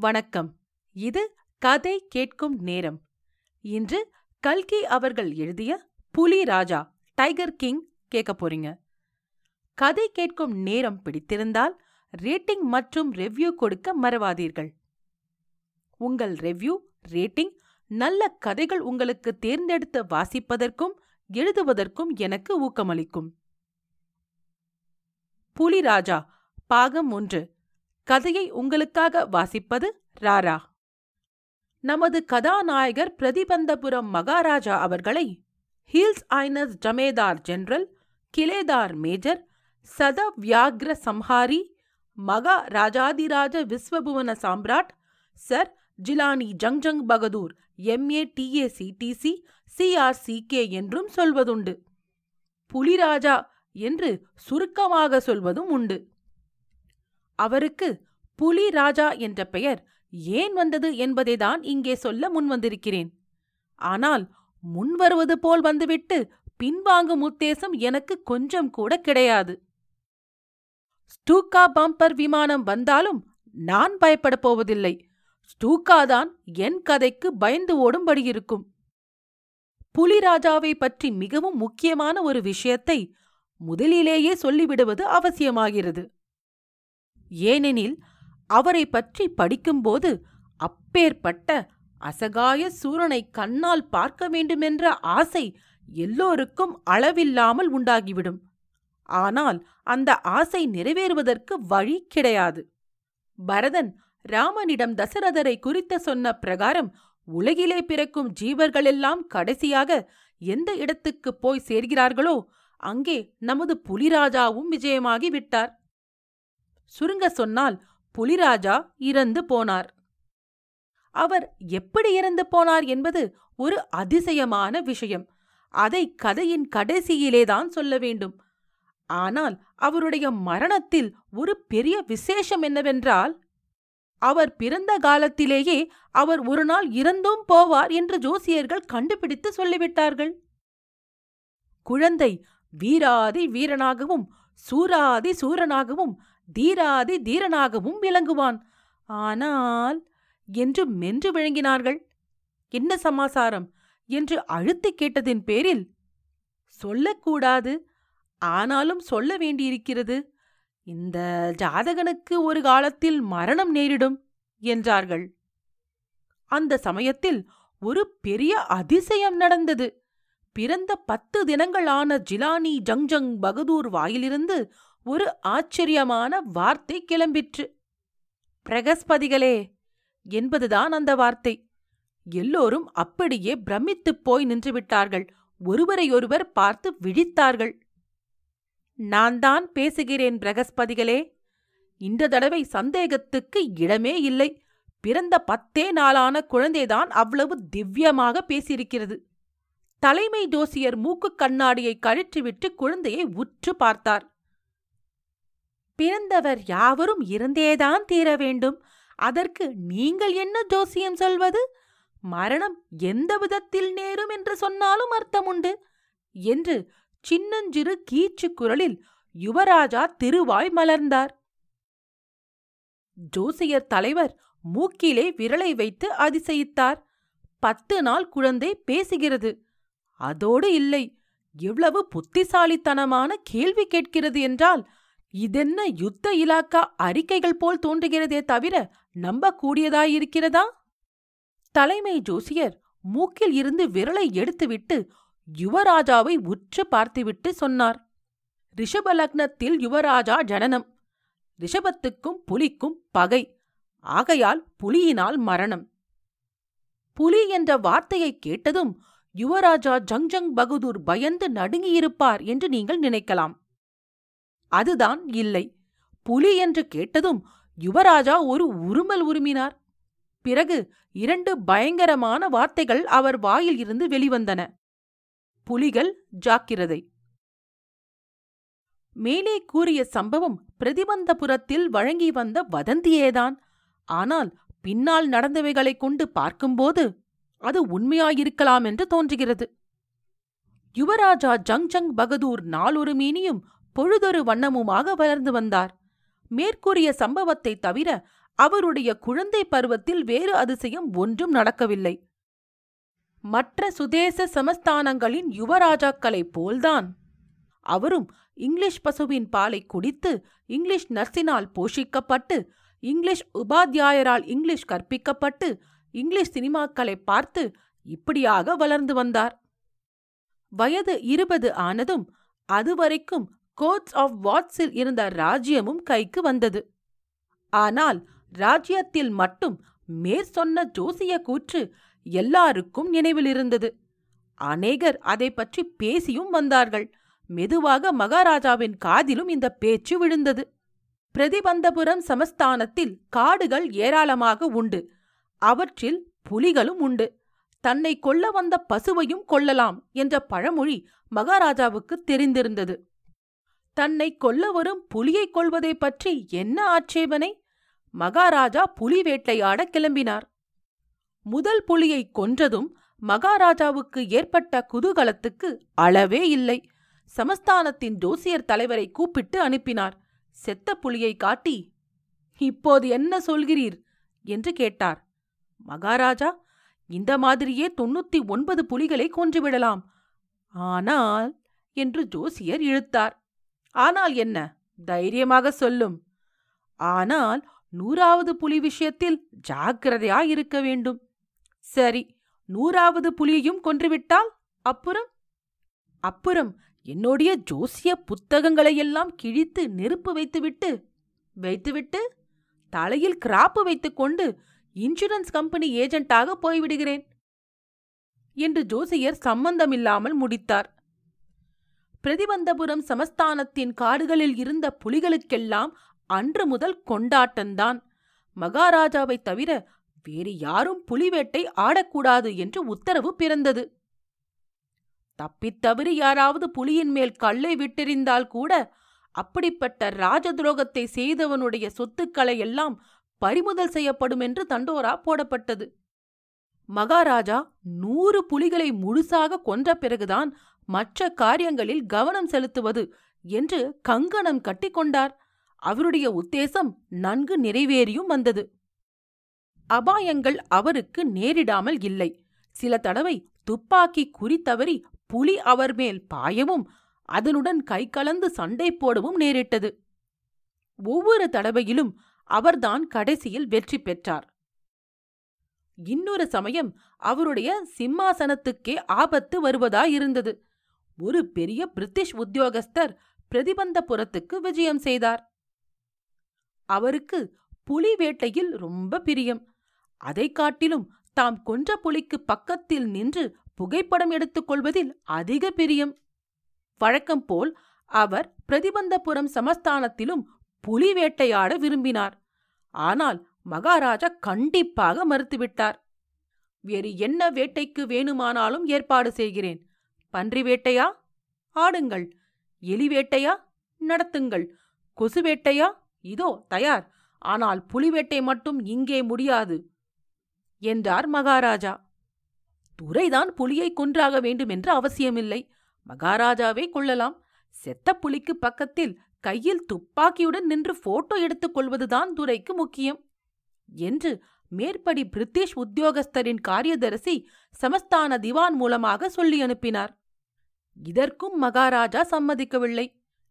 வணக்கம். இது கதை கேட்கும் நேரம். இன்று கல்கி அவர்கள் எழுதிய புலி ராஜா டைகர் கிங் கேட்க போறீங்க. கதை கேட்கும் நேரம் பிடித்திருந்தால் ரேட்டிங் மற்றும் ரெவ்யூ கொடுக்க மறவாதீர்கள். உங்கள் ரெவ்யூ ரேட்டிங் நல்ல கதைகள் உங்களுக்கு தேர்ந்தெடுத்து வாசிப்பதற்கும் எழுதுவதற்கும் எனக்கு ஊக்கமளிக்கும். புலிராஜா பாகம் ஒன்று. கதையை உங்களுக்காக வாசிப்பது ராரா. நமது கதாநாயகர் பிரதிபந்தபுரம் மகாராஜா அவர்களை his highness Jemadar general Kiledar major சத வியாக்ர சம்ஹாரி மகா ராஜாதிராஜ விஸ்வபுவன சாம்ராட் சர் ஜிலானி ஜங்ஜங் பகதூர் எம்ஏ டிஏ சிடிசி சிஆர்சிகே என்றும் சொல்வதுண்டு. புலிராஜா என்று சுருக்கமாக சொல்வதும் உண்டு. அவருக்கு புலி ராஜா என்ற பெயர் ஏன் வந்தது என்பதைதான் இங்கே சொல்ல முன்வந்திருக்கிறேன். ஆனால் முன்வருவது போல் வந்துவிட்டு பின்வாங்கும் உத்தேசம் எனக்கு கொஞ்சம் கூட கிடையாது. ஸ்டூக்கா பம்பர் விமானம் வந்தாலும் நான் பயப்படப் போவதில்லை. ஸ்டூக்காதான் என் கதைக்கு பயந்து ஓடும்படி இருக்கும். புலிராஜாவை பற்றி மிகவும் முக்கியமான ஒரு விஷயத்தை முதலிலேயே சொல்லிவிடுவது அவசியமாகிறது. ஏனெனில் அவரை பற்றி படிக்கும்போது அப்பேற்பட்ட அசகாய சூரனை கண்ணால் பார்க்க வேண்டுமென்ற ஆசை எல்லோருக்கும் அளவில்லாமல் உண்டாகிவிடும். ஆனால் அந்த ஆசை நிறைவேறுவதற்கு வழி கிடையாது. பரதன் ராமனிடம் தசரதரை குறித்த சொன்ன பிரகாரம் உலகிலே பிறக்கும் ஜீவர்களெல்லாம் கடைசியாக எந்த இடத்துக்குப் போய் சேர்கிறார்களோ அங்கே நமது புலிராஜாவும் விஜயமாகி விட்டார். சுருங்க சொன்னால் புலிராஜா இறந்து போனார். அவர் எப்படி இறந்து போனார் என்பது ஒரு அதிசயமான விஷயம். அதை கதையின் கடைசியிலேதான் சொல்ல வேண்டும். ஆனால் அவருடைய மரணத்தில் ஒரு பெரிய விசேஷம் என்னவென்றால் அவர் பிறந்த காலத்திலேயே அவர் ஒரு நாள் இறந்தும் போவார் என்று ஜோசியர்கள் கண்டுபிடித்து சொல்லிவிட்டார்கள். குழந்தை வீராதி வீரனாகவும் சூராதி சூரனாகவும் தீராதி தீரனாகவும் விளங்குவான். ஆனால் என்று மென்று விழுங்கினார்கள் என்ன சமாசாரம்? என்று அழுத்திக் கேட்டதின் பேரில் சொல்லக்கூடாது. ஆனாலும் சொல்ல வேண்டியிருக்கிறது. இந்த ஜாதகனுக்கு ஒரு காலத்தில் மரணம் நேரிடும் என்றார்கள். அந்த சமயத்தில் ஒரு பெரிய அதிசயம் நடந்தது. பிறந்த பத்து தினங்கள் ஆன ஜிலானி ஜங்ஜங் பகதூர் வாயிலிருந்து ஒரு ஆச்சரியமான வார்த்தை கிளம்பிற்று. பிரகஸ்பதிகளே என்பதுதான் அந்த வார்த்தை. எல்லோரும் அப்படியே பிரமித்துப் போய் நின்றுவிட்டார்கள் ஒருவரையொருவர் பார்த்து விழித்தார்கள். நான் தான் பேசுகிறேன் பிரகஸ்பதிகளே. இந்த தடவை சந்தேகத்துக்கு இடமே இல்லை. பிறந்த பத்தே நாளான குழந்தைதான் அவ்வளவு திவ்யமாக பேசியிருக்கிறது. தலைமை ஜோசியர் மூக்குக் கண்ணாடியை கழற்றிவிட்டு குழந்தையை உற்று பார்த்தார். பிறந்தவர் யாவரும் இருந்தேதான் தீர வேண்டும். அதற்கு நீங்கள் என்ன ஜோசியம் சொல்வது? மரணம் எந்த விதத்தில் நேரும் என்று சொன்னாலும் அர்த்தம் உண்டு என்று சின்னஞ்சிறு கீச்சு குரலில் யுவராஜா திருவாய் மலர்ந்தார். ஜோசியர் தலைவர் மூக்கிலே விரலை வைத்து அதிசயித்தார். பத்து நாள் குழந்தை பேசுகிறது. அதோடு இல்லை எவ்வளவு புத்திசாலித்தனமான கேள்வி கேட்கிறது என்றால் இதென்ன யுத்த இலாக்கா அறிக்கைகள் போல் தோன்றுகிறதே தவிர நம்பக்கூடியதாயிருக்கிறதா? தலைமை ஜோசியர் மூக்கில் இருந்து விரலை எடுத்துவிட்டு யுவராஜாவை உற்று பார்த்துவிட்டு சொன்னார். ரிஷபலக்னத்தில் யுவராஜா ஜனனம். ரிஷபத்துக்கும் புலிக்கும் பகை. ஆகையால் புலியினால் மரணம். புலி என்ற வார்த்தையை கேட்டதும் யுவராஜா ஜங்ஜங் பகதூர் பயந்து நடுங்கியிருப்பார் என்று நீங்கள் நினைக்கலாம். அதுதான் இல்லை. புலி என்று கேட்டதும் யுவராஜா ஒரு உருமல் உருமினார். பிறகு இரண்டு பயங்கரமான வார்த்தைகள் அவர் வாயில் இருந்து வெளிவந்தன. புலிகள் ஜாக்கிரதை. மேலே கூறிய சம்பவம் பிரதிபந்தபுரத்தில் வழங்கி வந்த வதந்தியேதான். ஆனால் பின்னால் நடந்தவைகளைக் கொண்டு பார்க்கும்போது அது உண்மையாயிருக்கலாம் என்று தோன்றுகிறது. யுவராஜா ஜங் ஜங் பகதூர் நாளொரு மீனியும் பொழுதொரு வண்ணமுமாக வளர்ந்து வந்தார். மேற்கூறிய சம்பவத்தை தவிர அவருடைய குழந்தை பருவத்தில் வேறு அதிசயம் ஒன்றும் நடக்கவில்லை. மற்ற சுதேச சமஸ்தானங்களின் யுவராஜாக்களைப் போல்தான். அவரும் இங்கிலீஷ் பசுவின் பாலை குடித்து இங்கிலீஷ் நர்சினால் போஷிக்கப்பட்டு இங்கிலீஷ் உபாத்தியாயரால் இங்கிலீஷ் கற்பிக்கப்பட்டு இங்கிலீஷ் சினிமாக்களை பார்த்து இப்படியாக வளர்ந்து வந்தார். வயது இருபது ஆனதும் அதுவரைக்கும் கோர்ட்ஸ் ஆஃப் வாட்ஸில் இருந்த ராஜ்யமும் கைக்கு வந்தது. ஆனால் ராஜ்யத்தில் மட்டும் மேற் சொன்ன ஜோசிய கூற்று எல்லாருக்கும் நினைவில் இருந்தது. அநேகர் அதை பற்றி பேசியும் வந்தார்கள். மெதுவாக மகாராஜாவின் காதிலும் இந்த பேச்சு விழுந்தது. பிரதிபந்தபுரம் சமஸ்தானத்தில் காடுகள் ஏராளமாக உண்டு. அவற்றில் புலிகளும் உண்டு. தன்னை கொல்ல வந்த பசுவையும் கொல்லலாம் என்ற பழமொழி மகாராஜாவுக்கு தெரிந்திருந்தது. தன்னை கொல்ல வரும் புலியைக் கொள்வதை பற்றி என்ன ஆட்சேபனை? மகாராஜா புலி வேட்டையாட கிளம்பினார். முதல் புலியை கொன்றதும் மகாராஜாவுக்கு ஏற்பட்ட குதூகலத்துக்கு அளவே இல்லை. சமஸ்தானத்தின் ஜோசியர் தலைவரை கூப்பிட்டு அனுப்பினார். செத்த புலியை காட்டி இப்போது என்ன சொல்கிறீர்? என்று கேட்டார். மகாராஜா இந்த மாதிரியே தொண்ணூத்தி ஒன்பது புலிகளை கொன்றுவிடலாம். ஆனால் என்று ஜோசியர் இழுத்தார். ஆனால் என்ன? தைரியமாக சொல்லும். ஆனால் நூறாவது புலி விஷயத்தில் ஜாக்கிரதையாயிருக்க வேண்டும். சரி நூறாவது புலியையும் கொன்றுவிட்டால் அப்புறம்? அப்புறம் என்னுடைய ஜோசிய புத்தகங்களையெல்லாம் கிழித்து நெருப்பு வைத்துவிட்டு வைத்துவிட்டு தலையில் கிராப்பு வைத்துக்கொண்டு இன்சூரன்ஸ் கம்பெனி ஏஜென்ட்டாக போய்விடுகிறேன். என்று ஜோசியர் சம்பந்தமில்லாமல் முடித்தார். பிரதிபந்தபுரம் சமஸ்தானத்தின் காடுகளில் இருந்த புலிகளுக்கெல்லாம் அன்று முதல் கொண்டாட்டந்தான். மகாராஜாவைத் தவிர வேறு யாரும் புலிவேட்டை ஆடக்கூடாது என்று உத்தரவு பிறந்தது. தப்பித்தவறி யாராவது புலியின் மேல் கல்லை விட்டெறிந்தால் கூட அப்படிப்பட்ட ராஜ துரோகத்தை செய்தவனுடைய சொத்துக்களை எல்லாம் பறிமுதல் செய்யப்படும் என்று தண்டோரா போடப்பட்டது. மகாராஜா நூறு புலிகளை முழுசாக கொன்ற பிறகுதான் மற்ற காரியங்களில் கவனம் செலுத்துவது என்று கங்கணம் கட்டிக்கொண்டார் அவருடைய உத்தேசம் நன்கு நிறைவேறியும் வந்தது. அபாயங்கள் அவருக்கு நேரிடாமல் இல்லை. சில தடவை துப்பாக்கி குறித்தவறி புலி அவர் மேல் பாயவும் அதனுடன் கை கலந்து சண்டை போடவும் நேரிட்டது. ஒவ்வொரு தடவையிலும் அவர்தான் கடைசியில் வெற்றி பெற்றார். இன்னொரு சமயம் அவருடைய சிம்மாசனத்துக்கே ஆபத்து வருவதாயிருந்தது. ஒரு பெரிய பிரிட்டிஷ் உத்தியோகஸ்தர் பிரதிபந்தபுரத்துக்கு விஜயம் செய்தார். அவருக்கு புலி வேட்டையில் ரொம்ப பிரியம். அதைக் காட்டிலும் தாம் கொன்ற புலிக்கு பக்கத்தில் நின்று புகைப்படம் எடுத்துக் கொள்வதில் அதிக பிரியம். வழக்கம் போல் அவர் பிரதிபந்தபுரம் சமஸ்தானத்திலும் புலி வேட்டையாட விரும்பினார். ஆனால் மகாராஜா கண்டிப்பாக மறுத்துவிட்டார். வேறு என்ன வேட்டைக்கு வேணுமானாலும் ஏற்பாடு செய்கிறேன். பன்றி வேட்டையா? ஆடுங்கள். எலி வேட்டையா? நடத்துங்கள். கொசு வேட்டையா? இதோ தயார். ஆனால் புலி வேட்டை மட்டும் இங்கே முடியாது. என்றார் மகாராஜா. துரைதான் புலியை கொன்றாக வேண்டுமென்று அவசியமில்லை. மகாராஜாவே கொள்ளலாம். செத்த புலிக்கு பக்கத்தில் கையில் துப்பாக்கியுடன் நின்று போட்டோ எடுத்துக் கொள்வதுதான் துரைக்கு முக்கியம். என்று மேற்படி பிரிட்டிஷ் உத்தியோகஸ்தரின் காரியதரிசி சமஸ்தான திவான் மூலமாக சொல்லி அனுப்பினார். இதற்கும் மகாராஜா சம்மதிக்கவில்லை.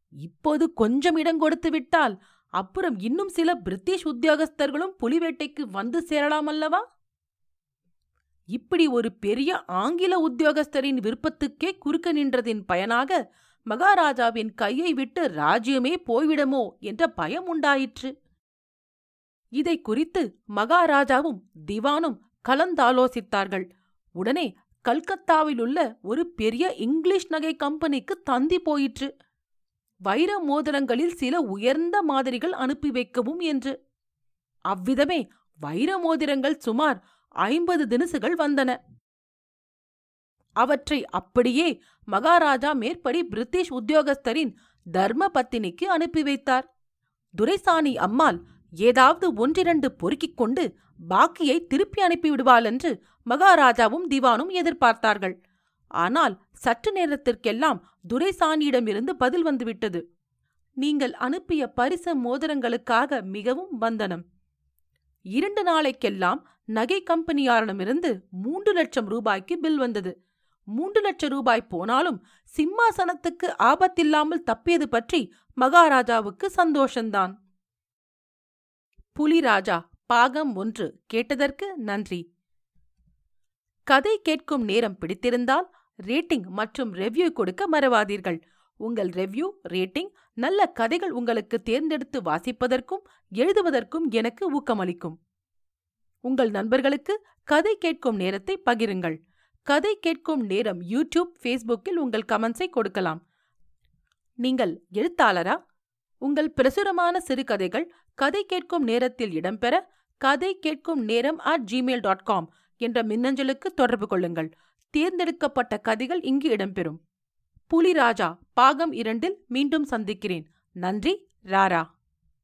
இப்போது கொஞ்சம் இடம் கொடுத்து விட்டால் அப்புறம் இன்னும் சில பிரிட்டிஷ் உத்தியோகஸ்தர்களும் புலிவேட்டைக்கு வந்து சேரலாம் அல்லவா? இப்படி ஒரு பெரிய ஆங்கில உத்தியோகஸ்தரின் விருப்பத்துக்கே குறுக்க நின்றதின் பயனாக மகாராஜாவின் கையை விட்டு ராஜ்யமே போய்விடுமோ என்ற பயம் உண்டாயிற்று. இதை குறித்து மகாராஜாவும் திவானும் கலந்தாலோசித்தார்கள். உடனே கல்கத்தாவிலுள்ள ஒரு பெரிய இங்கிலீஷ் நகை கம்பெனிக்கு தந்தி போயிற்று. வைர மோதிரங்களில் சில உயர்ந்த மாதிரிகள் அனுப்பி வைக்கவும் என்று. அவ்விதமே வைர மோதிரங்கள் சுமார் ஐம்பது தினசுகள் வந்தன. அவற்றை அப்படியே மகாராஜா மேற்படி பிரிட்டிஷ் உத்தியோகஸ்தரின் தர்ம பத்தினிக்கு அனுப்பி வைத்தார். துரைசாணி அம்மாள் ஏதாவது ஒன்றிரண்டு பொறுக்கிக் கொண்டு பாக்கியை திருப்பி அனுப்பிவிடுவாள் என்று மகாராஜாவும் திவானும் எதிர்பார்த்தார்கள். ஆனால் சற்று நேரத்திற்கெல்லாம் துரைசாணியிடமிருந்து பதில் வந்துவிட்டது. நீங்கள் அனுப்பிய பரிச மோதிரங்களுக்காக மிகவும் வந்தனம். இரண்டு நாளைக்கெல்லாம் நகை கம்பெனியாரிடமிருந்து மூன்று லட்சம் ரூபாய்க்கு பில் வந்தது. மூன்று லட்சம் ரூபாய் போனாலும் சிம்மாசனத்துக்கு ஆபத்தில்லாமல் தப்பியது பற்றி மகாராஜாவுக்கு சந்தோஷந்தான். புலிராஜா பாகம் ஒன்று கேட்டதற்கு நன்றி. கதை கேட்கும் நேரம் பிடித்திருந்தால் ரேட்டிங் மற்றும் ரெவ்யூ கொடுக்க மறவாதீர்கள். உங்கள் ரெவ்யூ ரேட்டிங் நல்ல கதைகள் உங்களுக்கு தேர்ந்தெடுத்து வாசிப்பதற்கும் எழுதுவதற்கும் எனக்கு ஊக்கமளிக்கும். உங்கள் நண்பர்களுக்கு கதை கேட்கும் நேரத்தை பகிருங்கள். கதை கேட்கும் நேரம் யூடியூப் ஃபேஸ்புக்கில் உங்கள் கமெண்ட்ஸை கொடுக்கலாம். நீங்கள் எழுத்தாளரா? உங்கள் பிரசுரமான சிறுகதைகள் கதை கேட்கும் நேரத்தில் இடம்பெற கதை கேட்கும் நேரம் அட் ஜிமெயில் டாட் காம் என்ற மின்னஞ்சலுக்கு தொடர்பு கொள்ளுங்கள். தேர்ந்தெடுக்கப்பட்ட கதைகள் இங்கு இடம்பெறும். புலிராஜா பாகம் இரண்டில் மீண்டும் சந்திக்கிறேன். நன்றி ராரா.